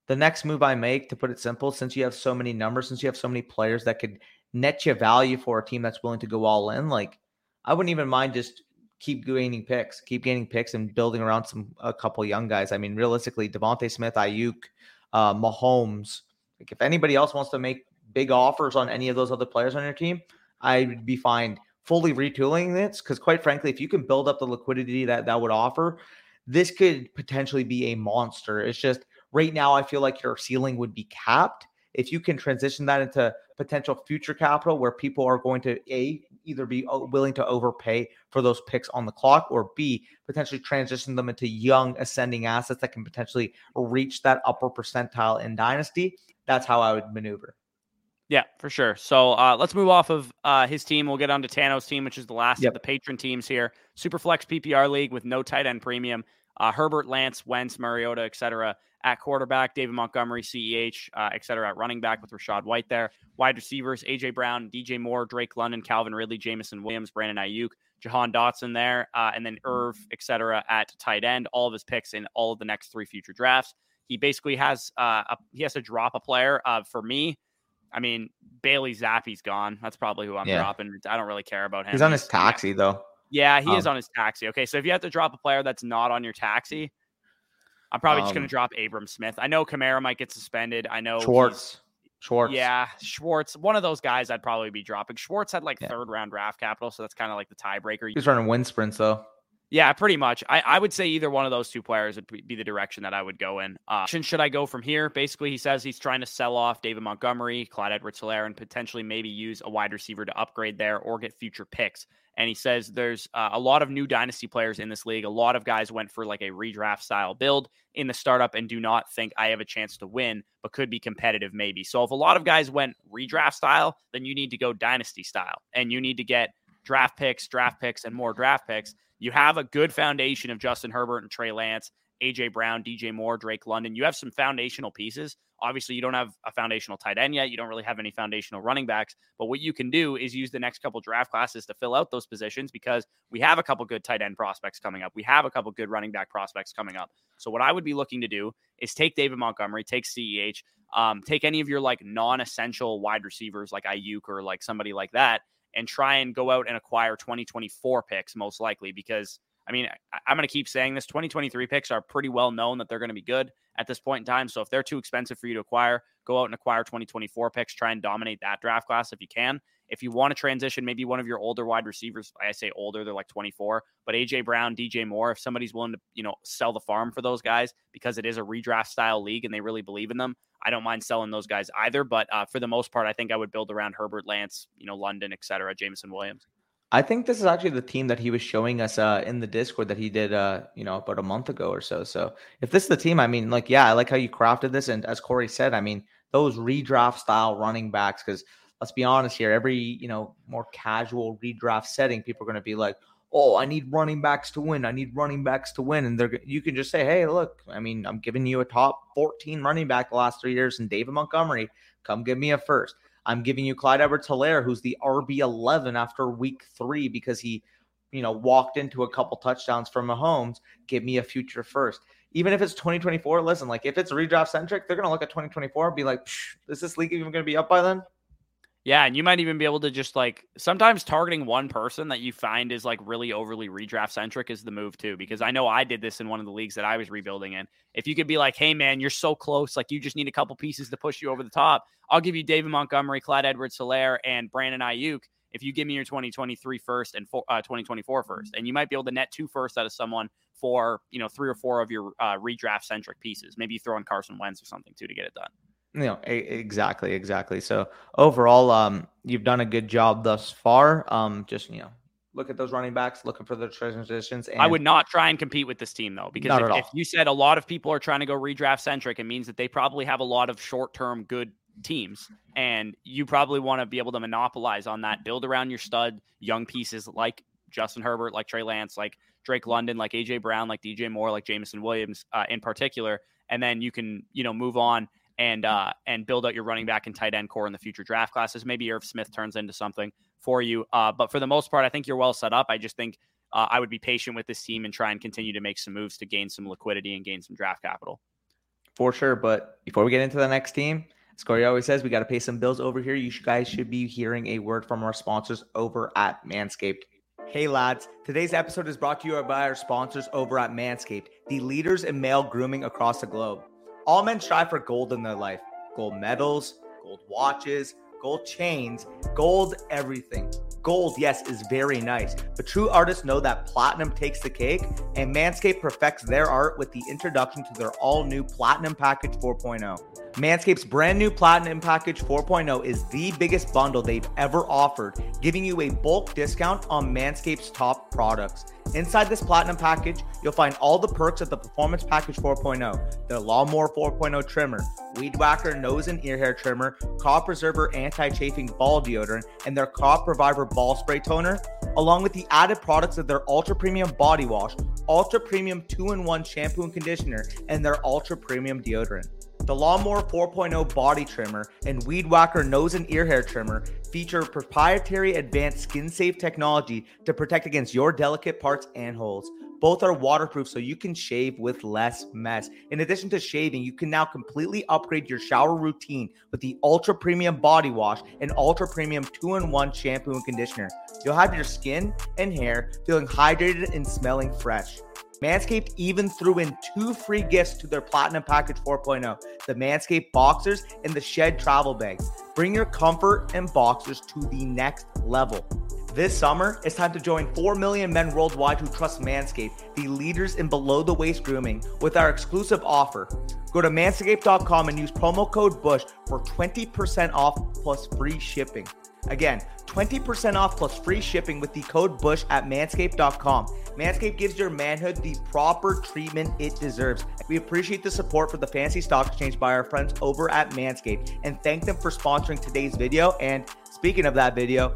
The next move I make, to put it simple, since you have so many numbers, since you have so many players that could net you value for a team that's willing to go all in, like I wouldn't even mind just keep gaining picks, keep gaining picks, and building around some a couple young guys. I mean, realistically, DeVonta Smith, Aiyuk, uh, Mahomes. Like if anybody else wants to make big offers on any of those other players on your team, I'd be fine fully retooling this because, quite frankly, if you can build up the liquidity that that would offer, this could potentially be a monster. It's just right now, I feel like your ceiling would be capped. If you can transition that into potential future capital where people are going to a either be uh, willing to overpay for those picks on the clock or B, potentially transition them into young ascending assets that can potentially reach that upper percentile in dynasty. That's how I would maneuver. Yeah, for sure. So uh, let's move off of uh, his team. We'll get on to Tano's team, which is the last yep. of the patron teams here. Superflex PPR league with no tight end premium. Uh, Herbert, Lance, Wentz, Mariota, etc. At quarterback, David Montgomery, CEH, uh, etc. At running back with Rachaad White there. Wide receivers, AJ Brown, DJ Moore, Drake London, Calvin Ridley, Jameson Williams, Brandon Aiyuk, Jahan Dotson there, uh, and then Irv, etc. At tight end. All of his picks in all of the next three future drafts. He basically has uh, a, he has to drop a player. Uh, for me, I mean, Bailey Zappe's gone. That's probably who I'm yeah. dropping. I don't really care about him. He's on his taxi though. Yeah, he um, is on his taxi. Okay, so if you have to drop a player that's not on your taxi, I'm probably um, just going to drop Abram Smith. I know Kamara might get suspended. I know Schwartz. Schwartz. Yeah, Schwartz. One of those guys I'd probably be dropping. Schwartz had like yeah. third round draft capital, so that's kind of like the tiebreaker. He's running wind sprints though. Yeah, pretty much. I, I would say either one of those two players would be the direction that I would go in. Uh, should I go from here? Basically, he says he's trying to sell off David Montgomery, Clyde Edwards-Helaire, and potentially maybe use a wide receiver to upgrade there or get future picks. And he says there's uh, a lot of new dynasty players in this league. A lot of guys went for like a redraft style build in the startup and do not think I have a chance to win, but could be competitive maybe. So if a lot of guys went redraft style, then you need to go dynasty style and you need to get draft picks, draft picks, and more draft picks you have a good foundation of Justin Herbert and Trey Lance, AJ Brown, DJ Moore, Drake London. You have some foundational pieces. Obviously, you don't have a foundational tight end yet. You don't really have any foundational running backs. But what you can do is use the next couple draft classes to fill out those positions because we have a couple good tight end prospects coming up. We have a couple good running back prospects coming up. So what I would be looking to do is take David Montgomery, take CEH, um, take any of your like non-essential wide receivers like Aiyuk or like somebody like that, and try and go out and acquire 2024 picks, most likely, because I mean, I, am going to keep saying this 2023 picks are pretty well known that they're going to be good at this point in time. So if they're too expensive for you to acquire, go out and acquire 2024 picks, try and dominate that draft class if you can. If you want to transition, maybe one of your older wide receivers, I say older, they're like 24, but AJ Brown, DJ Moore, if somebody's willing to, you know, sell the farm for those guys because it is a redraft style league and they really believe in them, I don't mind selling those guys either. But uh, for the most part, I think I would build around Herbert, Lance, you know, London, et cetera, Jameson Williams. I think this is actually the team that he was showing us uh, in the Discord that he did, uh, you know, about a month ago or so. So if this is the team, I mean, like, yeah, I like how you crafted this. And as Corey said, I mean, those redraft style running backs, because let's be honest here, every, you know, more casual redraft setting, people are going to be like, oh, I need running backs to win. I need running backs to win. And they're you can just say, hey, look, I mean, I'm giving you a top 14 running back the last three years, and David Montgomery, come give me a first. I'm giving you Clyde Edwards Helaire, who's the RB 11 after week three because he, you know, walked into a couple touchdowns from Mahomes. Give me a future first. Even if it's 2024, listen, like if it's redraft centric, they're going to look at 2024 and be like, is this league even going to be up by then? Yeah, and you might even be able to just like sometimes targeting one person that you find is like really overly redraft centric is the move too. Because I know I did this in one of the leagues that I was rebuilding in. If you could be like, hey man, you're so close, like you just need a couple pieces to push you over the top. I'll give you David Montgomery, Clyde Edwards Helaire, and Brandon Aiyuk if you give me your 2023 first and four, uh, 2024 first. And you might be able to net two first out of someone for, you know, three or four of your uh, redraft centric pieces. Maybe you throw in Carson Wentz or something too to get it done. You know, exactly, exactly. So overall, um, you've done a good job thus far. Um, just you know, look at those running backs, looking for the transitions. And I would not try and compete with this team though, because if, if, you said a lot of people are trying to go redraft centric, it means that they probably have a lot of short term good teams, and you probably want to be able to monopolize on that. Build around your stud young pieces like Justin Herbert, like Trey Lance, like Drake London, like AJ Brown, like DJ Moore, like Jameson Williams, uh, in particular, and then you can you know move on and uh, and build out your running back and tight end core in the future draft classes. Maybe Irv Smith turns into something for you, uh, but for the most part, I think you're well set up. I just think uh, I would be patient with this team and try and continue to make some moves to gain some liquidity and gain some draft capital. For sure, but before we get into the next team, as Corey always says, we got to pay some bills over here. You guys should be hearing a word from our sponsors over at Manscaped. Hey lads, today's episode is brought to you by our sponsors over at Manscaped, the leaders in male grooming across the globe. All men strive for gold in their life gold medals, gold watches, gold chains, gold everything. Gold, yes, is very nice, but true artists know that platinum takes the cake, and Manscaped perfects their art with the introduction to their all new Platinum Package 4.0. Manscaped's brand new Platinum Package 4.0 is the biggest bundle they've ever offered, giving you a bulk discount on Manscaped's top products. Inside this Platinum package, you'll find all the perks of the Performance Package 4.0 their Lawnmower 4.0 trimmer, Weed Whacker nose and ear hair trimmer, Crop Preserver anti chafing ball deodorant, and their Crop Reviver ball spray toner, along with the added products of their Ultra Premium body wash, Ultra Premium 2 in 1 shampoo and conditioner, and their Ultra Premium deodorant. The Lawnmower 4.0 body trimmer and Weed Whacker nose and ear hair trimmer feature proprietary advanced skin safe technology to protect against your delicate parts and holes. Both are waterproof so you can shave with less mess. In addition to shaving, you can now completely upgrade your shower routine with the Ultra Premium Body Wash and Ultra Premium 2 in 1 shampoo and conditioner. You'll have your skin and hair feeling hydrated and smelling fresh. Manscaped even threw in two free gifts to their Platinum Package 4.0 the Manscaped Boxers and the Shed Travel Bag. Bring your comfort and boxers to the next level. This summer, it's time to join 4 million men worldwide who trust Manscaped, the leaders in below the waist grooming, with our exclusive offer. Go to manscaped.com and use promo code BUSH for 20% off plus free shipping. Again, 20% off plus free shipping with the code BUSH at manscaped.com. Manscaped gives your manhood the proper treatment it deserves. We appreciate the support for the Fantasy Stock Exchange by our friends over at Manscaped and thank them for sponsoring today's video. And speaking of that video,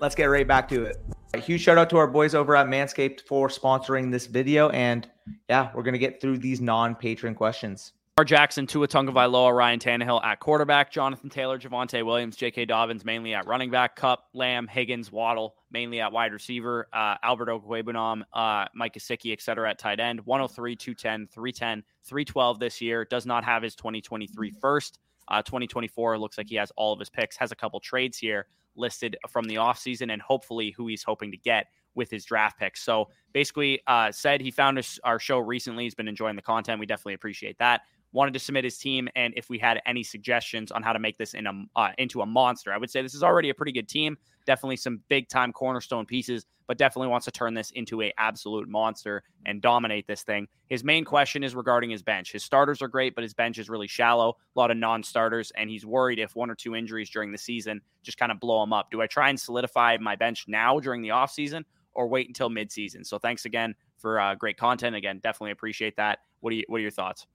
let's get right back to it. A huge shout out to our boys over at Manscaped for sponsoring this video. And yeah, we're going to get through these non patron questions. Jackson, Tua Tagovailoa, Ryan Tannehill at quarterback, Jonathan Taylor, Javonte Williams, J.K. Dobbins mainly at running back, Kupp, Lamb, Higgins, Waddle mainly at wide receiver, uh, Albert Okwuegbunam, uh, Mike Gesicki, et cetera, at tight end, 103, 210, 310, 312 this year. Does not have his 2023 first. Uh, 2024 looks like he has all of his picks, has a couple trades here listed from the offseason, and hopefully who he's hoping to get with his draft picks. So basically, uh, said he found us, our show recently. He's been enjoying the content. We definitely appreciate that wanted to submit his team and if we had any suggestions on how to make this in a, uh, into a monster. I would say this is already a pretty good team. Definitely some big time cornerstone pieces, but definitely wants to turn this into a absolute monster and dominate this thing. His main question is regarding his bench. His starters are great, but his bench is really shallow, a lot of non-starters, and he's worried if one or two injuries during the season just kind of blow him up. Do I try and solidify my bench now during the offseason or wait until midseason? So thanks again for uh, great content. Again, definitely appreciate that. What are you, what are your thoughts?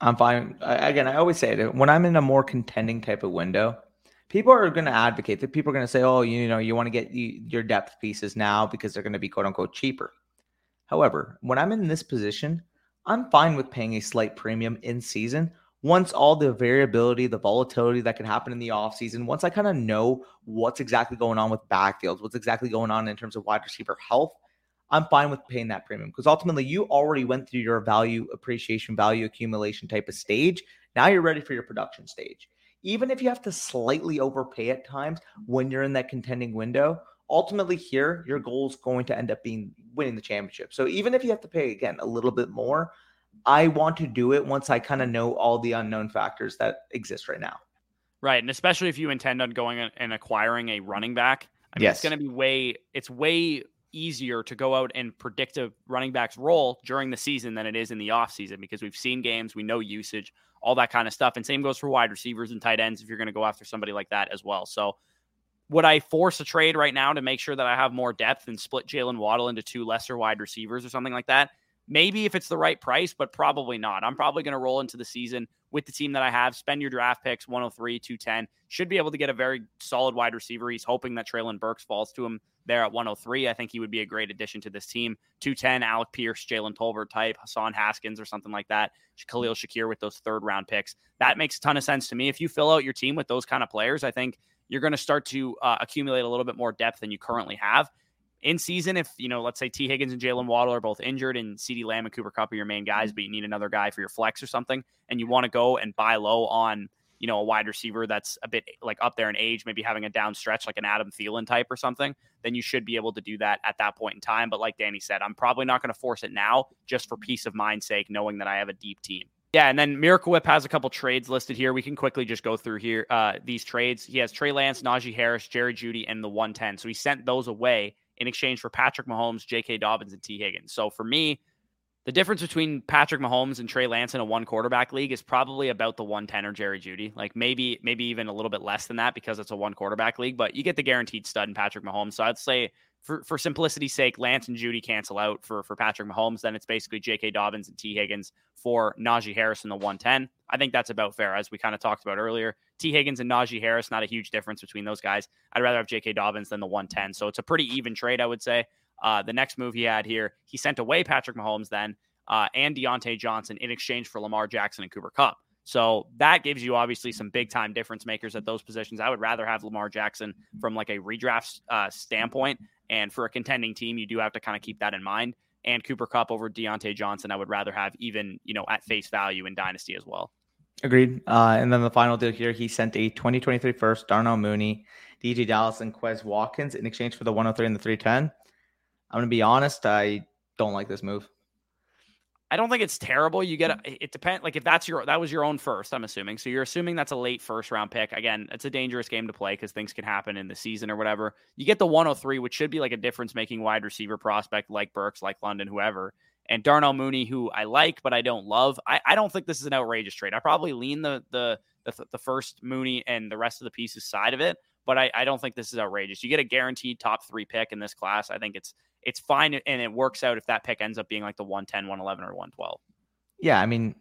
I'm fine. Again, I always say it when I'm in a more contending type of window, people are going to advocate that people are going to say, "Oh, you know, you want to get your depth pieces now because they're going to be quote unquote cheaper." However, when I'm in this position, I'm fine with paying a slight premium in season once all the variability, the volatility that can happen in the offseason, once I kind of know what's exactly going on with backfields, what's exactly going on in terms of wide receiver health, I'm fine with paying that premium because ultimately you already went through your value appreciation, value accumulation type of stage. Now you're ready for your production stage. Even if you have to slightly overpay at times when you're in that contending window, ultimately here your goal is going to end up being winning the championship. So even if you have to pay again a little bit more, I want to do it once I kind of know all the unknown factors that exist right now. Right, and especially if you intend on going and acquiring a running back, I mean, yes. it's going to be way it's way easier to go out and predict a running back's role during the season than it is in the offseason because we've seen games, we know usage, all that kind of stuff. And same goes for wide receivers and tight ends if you're going to go after somebody like that as well. So, would I force a trade right now to make sure that I have more depth and split Jaylen Waddle into two lesser wide receivers or something like that? Maybe if it's the right price, but probably not. I'm probably going to roll into the season with the team that I have, spend your draft picks 103, 210. Should be able to get a very solid wide receiver. He's hoping that Treylon Burks falls to him there at 103. I think he would be a great addition to this team. 210, Alec Pierce, Jalen Tolbert type, Hassan Haskins or something like that. Khalil Shakir with those third round picks. That makes a ton of sense to me. If you fill out your team with those kind of players, I think you're going to start to uh, accumulate a little bit more depth than you currently have in season, if you know, let's say Tee Higgins and Jaylen Waddle are both injured and CeeDee Lamb and Cooper Kupp are your main guys, but you need another guy for your flex or something, and you want to go and buy low on you know a wide receiver that's a bit like up there in age, maybe having a down stretch like an Adam Thielen type or something, then you should be able to do that at that point in time. But like Danny said, I'm probably not going to force it now, just for peace of mind sake, knowing that I have a deep team. Yeah, and then Miracle Whip has a couple trades listed here. We can quickly just go through here uh, these trades. He has Trey Lance, Najee Harris, Jerry Jeudy, and the 110. So he sent those away in exchange for Patrick Mahomes, J.K. Dobbins, and Tee Higgins. So for me, the difference between Patrick Mahomes and Trey Lance in a one quarterback league is probably about the 110 or Jerry Jeudy. Like maybe maybe even a little bit less than that because it's a one quarterback league, but you get the guaranteed stud in Patrick Mahomes. So I'd say for, for simplicity's sake, Lance and Jeudy cancel out for, for Patrick Mahomes. Then it's basically J.K. Dobbins and Tee Higgins for Najee Harris in the 110. I think that's about fair, as we kind of talked about earlier. Tee Higgins and Najee Harris, not a huge difference between those guys. I'd rather have J.K. Dobbins than the 110. So it's a pretty even trade, I would say. Uh, the next move he had here, he sent away Patrick Mahomes then uh, and Diontae Johnson in exchange for Lamar Jackson and Cooper Kupp. So that gives you obviously some big time difference makers at those positions. I would rather have Lamar Jackson from like a redraft uh, standpoint and for a contending team, you do have to kind of keep that in mind. And Cooper Kupp over Diontae Johnson, I would rather have even, you know, at face value in Dynasty as well. Agreed. Uh, and then the final deal here, he sent a 2023 first, Darnell Mooney, DeeJay Dallas, and Quez Watkins in exchange for the 103 and the 310. I'm going to be honest, I don't like this move. I don't think it's terrible. You get mm. it depends like if that's your that was your own first, I'm assuming. So you're assuming that's a late first round pick. Again, it's a dangerous game to play because things can happen in the season or whatever. You get the 103, which should be like a difference making wide receiver prospect like Burks, like London, whoever. And Darnell Mooney, who I like but I don't love. I, I don't think this is an outrageous trade. I probably lean the the the, the first Mooney and the rest of the pieces side of it, but I, I don't think this is outrageous. You get a guaranteed top three pick in this class. I think it's it's fine and it works out if that pick ends up being like the 110, 111, or 112. Yeah, I mean,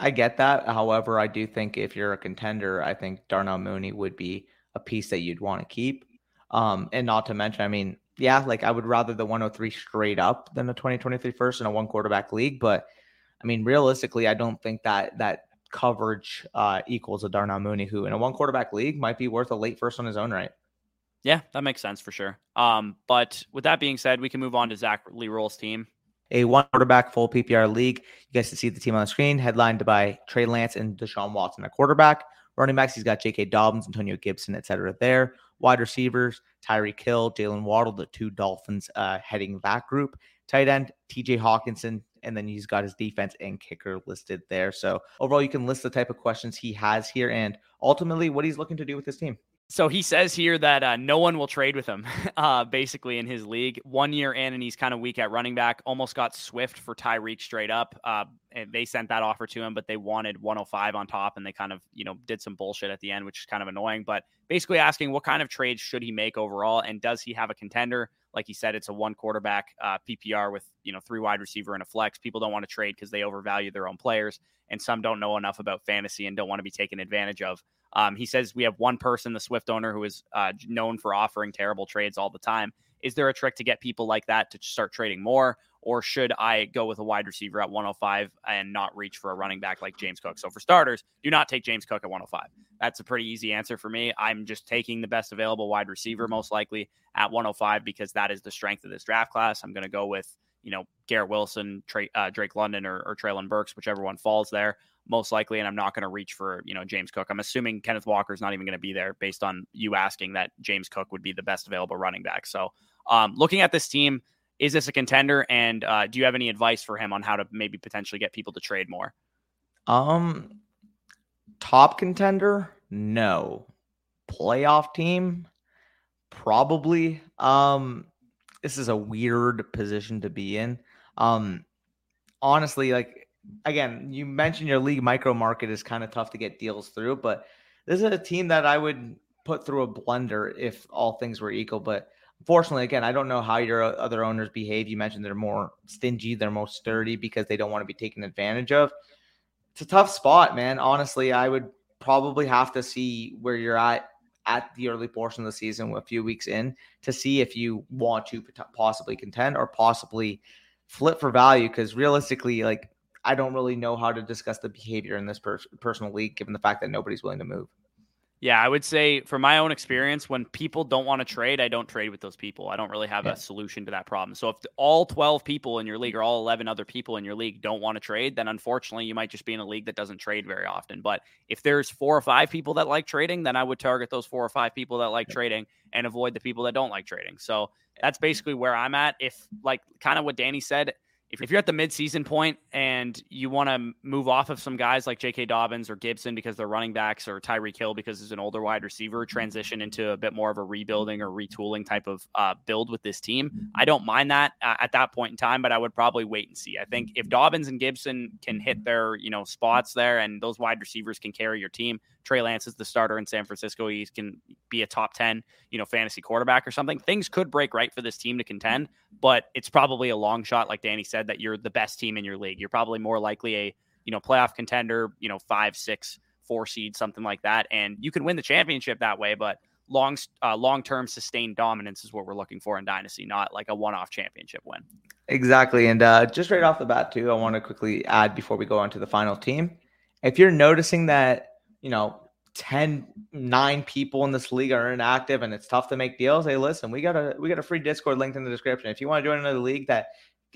I get that. However, I do think if you're a contender, I think Darnell Mooney would be a piece that you'd want to keep. Um, and not to mention, I mean, yeah, like I would rather the 103 straight up than the 2023 first in a one quarterback league. But I mean, realistically, I don't think that that coverage uh, equals a Darnell Mooney, who in a one quarterback league might be worth a late first on his own right. Yeah, that makes sense for sure. Um, but with that being said, we can move on to Zack Lerol's team. A one quarterback full PPR league. You guys can see the team on the screen, headlined by Trey Lance and Deshaun Watson at quarterback. Running backs, he's got J.K. Dobbins, Antonio Gibson, etc. There. Wide receivers, Tyreek Hill, Jaylen Waddle, the two Dolphins uh, heading that group. Tight end, T.J. Hockenson, and then he's got his defense and kicker listed there. So overall, you can list the type of questions he has here and ultimately what he's looking to do with his team. So he says here that uh, no one will trade with him, uh, basically in his league. One year in, and he's kind of weak at running back. Almost got Swift for Tyreek straight up. Uh, and they sent that offer to him, but they wanted 105 on top, and they kind of you know did some bullshit at the end, which is kind of annoying. But basically asking what kind of trades should he make overall, and does he have a contender? Like he said, it's a one quarterback uh, PPR with you know three wide receiver and a flex. People don't want to trade because they overvalue their own players, and some don't know enough about fantasy and don't want to be taken advantage of. Um, he says we have one person, the Swift owner, who is uh, known for offering terrible trades all the time. Is there a trick to get people like that to start trading more? Or should I go with a wide receiver at 105 and not reach for a running back like James Cook? So, for starters, do not take James Cook at 105. That's a pretty easy answer for me. I'm just taking the best available wide receiver, most likely at 105, because that is the strength of this draft class. I'm going to go with, you know, Garrett Wilson, Trey, uh, Drake London, or, or Treylon Burks, whichever one falls there most likely, and I'm not going to reach for you know James Cook. I'm assuming Kenneth Walker is not even going to be there based on you asking that James Cook would be the best available running back. So, um, looking at this team, is this a contender? And uh, do you have any advice for him on how to maybe potentially get people to trade more? Um, top contender, no. Playoff team, probably. Um, this is a weird position to be in. Um, honestly, like again, you mentioned your league micro market is kind of tough to get deals through, but this is a team that I would put through a blender if all things were equal. But unfortunately, again, I don't know how your other owners behave. You mentioned they're more stingy, they're more sturdy because they don't want to be taken advantage of. It's a tough spot, man. Honestly, I would probably have to see where you're at at the early portion of the season, a few weeks in, to see if you want to possibly contend or possibly flip for value. Because realistically, like I don't really know how to discuss the behavior in this per- personal league, given the fact that nobody's willing to move. Yeah, I would say from my own experience, when people don't want to trade, I don't trade with those people. I don't really have yeah. a solution to that problem. So if all 12 people in your league or all 11 other people in your league don't want to trade, then unfortunately you might just be in a league that doesn't trade very often. But if there's four or five people that like trading, then I would target those four or five people that like yeah. trading and avoid the people that don't like trading. So eh, that's eh. basically where I'm at. If like kind of what Danny said, if you're at the midseason point and you want to move off of some guys like J.K. Dobbins or Gibson because they're running backs or Tyreek Hill because he's an older wide receiver, transition into a bit more of a rebuilding or retooling type of uh, build with this team, I don't mind that uh, at that point in time, but I would probably wait and see. I think if Dobbins and Gibson can hit their you know spots there and those wide receivers can carry your team, Trey Lance is the starter in San Francisco. He can be a top 10, you know, fantasy quarterback or something. Things could break right for this team to contend, but it's probably a long shot, like Danny said, that you're the best team in your league. You're probably more likely a, you know, playoff contender, you know, five, six, four seed, something like that. And you can win the championship that way, but long, uh, long term sustained dominance is what we're looking for in Dynasty, not like a one off championship win. Exactly. And uh, just right off the bat, too, I want to quickly add before we go on to the final team. If you're noticing that you know 10 9 people in this league are inactive and it's tough to make deals hey listen we got a we got a free discord linked in the description. If you want to join another league that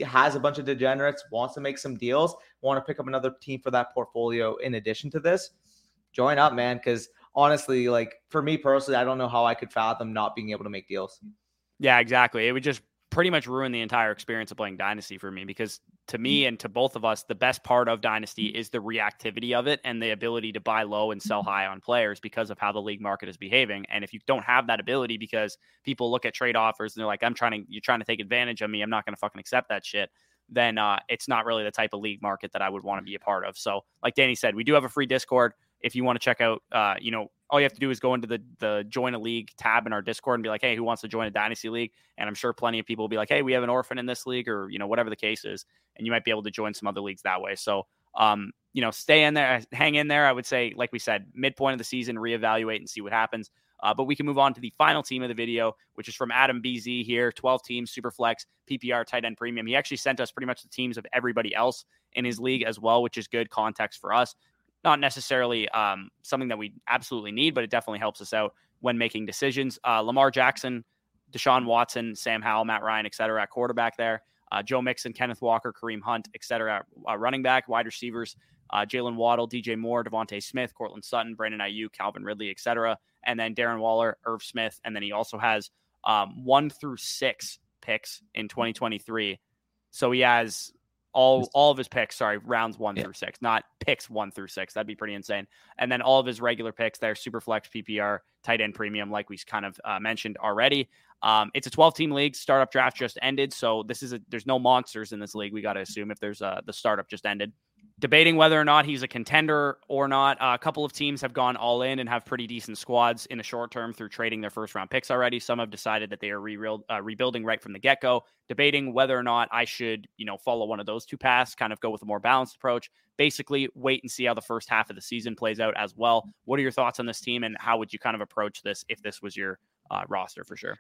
has a bunch of degenerates wants to make some deals want to pick up another team for that portfolio in addition to this join up man because honestly like for me personally i don't know how i could fathom not being able to make deals. Yeah exactly. It would just pretty much ruin the entire experience of playing Dynasty for me because to mm. me and to both of us, the best part of Dynasty mm. is the reactivity of it and the ability to buy low and sell mm. high on players because of how the league market is behaving. And if you don't have that ability because people look at trade offers and they're like, I'm trying to, you're trying to take advantage of me. I'm not going to fucking accept that shit. Then uh, it's not really the type of league market that I would want to be a part of. So, like Danny said, we do have a free Discord if you want to check out, uh, you know, all you have to do is go into the the join a league tab in our Discord and be like, hey, who wants to join a dynasty league? And I'm sure plenty of people will be like, hey, we have an orphan in this league, or you know, whatever the case is, and you might be able to join some other leagues that way. So, um, you know, stay in there, hang in there. I would say, like we said, midpoint of the season, reevaluate and see what happens. Uh, but we can move on to the final team of the video, which is from Adam BZ here 12 teams, super flex, PPR, tight end premium. He actually sent us pretty much the teams of everybody else in his league as well, which is good context for us not necessarily um, something that we absolutely need, but it definitely helps us out when making decisions. Uh, Lamar Jackson, Deshaun Watson, Sam Howell, Matt Ryan, et cetera, at quarterback there. Uh, Joe Mixon, Kenneth Walker, Kareem Hunt, et cetera, uh, running back, wide receivers, uh, Jaylen Waddle, DJ Moore, DeVonta Smith, Courtland Sutton, Brandon Aiyuk, Calvin Ridley, et cetera. And then Darren Waller, Irv Smith. And then he also has um, one through six picks in 2023. So he has all all of his picks, sorry, rounds one yeah. through six, not picks one through six. That'd be pretty insane. And then all of his regular picks there, super flex, PPR, tight end premium, like we kind of uh, mentioned already. Um, it's a 12 team league. Startup draft just ended, so this is a there's no monsters in this league. We got to assume if there's a the startup just ended debating whether or not he's a contender or not. Uh, a couple of teams have gone all in and have pretty decent squads in the short term through trading their first round picks already. Some have decided that they are re- uh, rebuilding right from the get go. Debating whether or not I should, you know, follow one of those two paths, kind of go with a more balanced approach. Basically, wait and see how the first half of the season plays out as well. What are your thoughts on this team, and how would you kind of approach this if this was your uh, roster for sure?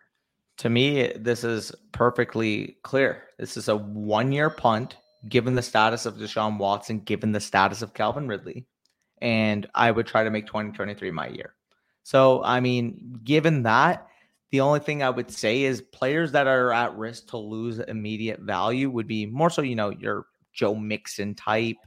To me, this is perfectly clear. This is a one year punt given the status of Deshaun Watson, given the status of Calvin Ridley, and I would try to make 2023 my year. So, I mean, given that, the only thing I would say is players that are at risk to lose immediate value would be more so, you know, your Joe Mixon type,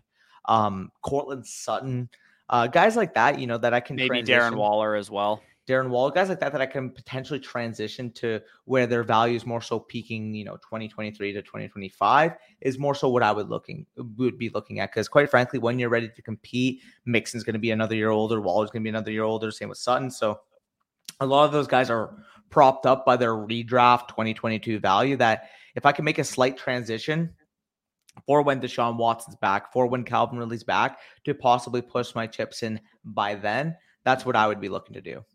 um, Courtland Sutton, uh, guys like that, you know, that I can maybe transition. Darren Waller as well. Darren Wall, guys like that that I can potentially transition to where their value is more so peaking, you know, 2023 to 2025 is more so what I would looking would be looking at. Because quite frankly, when you're ready to compete, Mixon's going to be another year older, Waller's going to be another year older. Same with Sutton. So a lot of those guys are propped up by their redraft 2022 value. That if I can make a slight transition for when Deshaun Watson's back, for when Calvin Ridley's back, to possibly push my chips in by then, that's what I would be looking to do.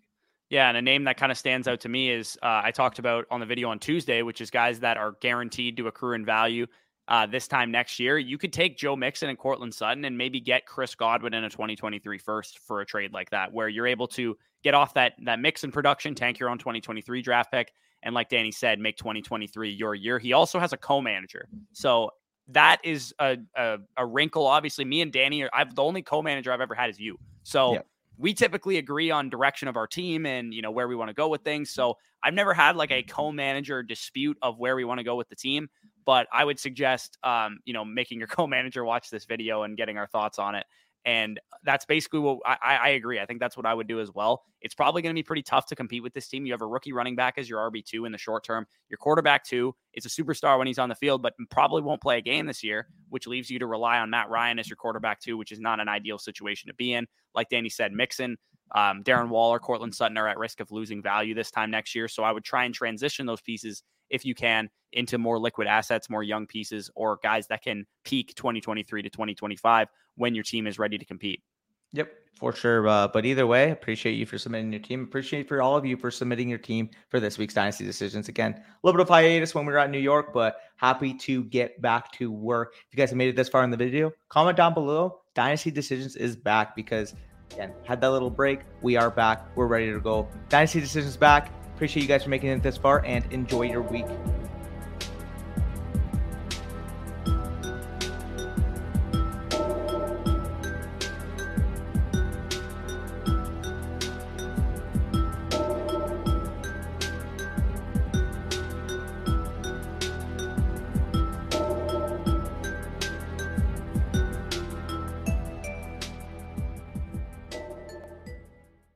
Yeah, and a name that kind of stands out to me is uh, I talked about on the video on Tuesday, which is guys that are guaranteed to accrue in value uh, this time next year. You could take Joe Mixon and Courtland Sutton and maybe get Chris Godwin in a 2023 first for a trade like that, where you're able to get off that that Mixon production, tank your own 2023 draft pick, and like Danny said, make 2023 your year. He also has a co-manager, so that is a, a, a wrinkle. Obviously, me and Danny are I've the only co-manager I've ever had is you. So yeah we typically agree on direction of our team and you know where we want to go with things. So I've never had like a co-manager dispute of where we want to go with the team. But I would suggest, um, you know, making your co-manager watch this video and getting our thoughts on it. And that's basically what I, I agree. I think that's what I would do as well. It's probably going to be pretty tough to compete with this team. You have a rookie running back as your RB2 in the short term. Your quarterback, too, is a superstar when he's on the field, but probably won't play a game this year, which leaves you to rely on Matt Ryan as your quarterback, too, which is not an ideal situation to be in. Like Danny said, Mixon, um, Darren Waller, Courtland Sutton are at risk of losing value this time next year. So I would try and transition those pieces if you can into more liquid assets, more young pieces, or guys that can peak 2023 to 2025 when your team is ready to compete. Yep, for sure. Uh, but either way, appreciate you for submitting your team. Appreciate for all of you for submitting your team for this week's Dynasty Decisions. Again, a little bit of hiatus when we were out in New York, but happy to get back to work. If you guys have made it this far in the video, comment down below. Dynasty Decisions is back because, again, had that little break. We are back. We're ready to go. Dynasty Decisions back. Appreciate you guys for making it this far and enjoy your week.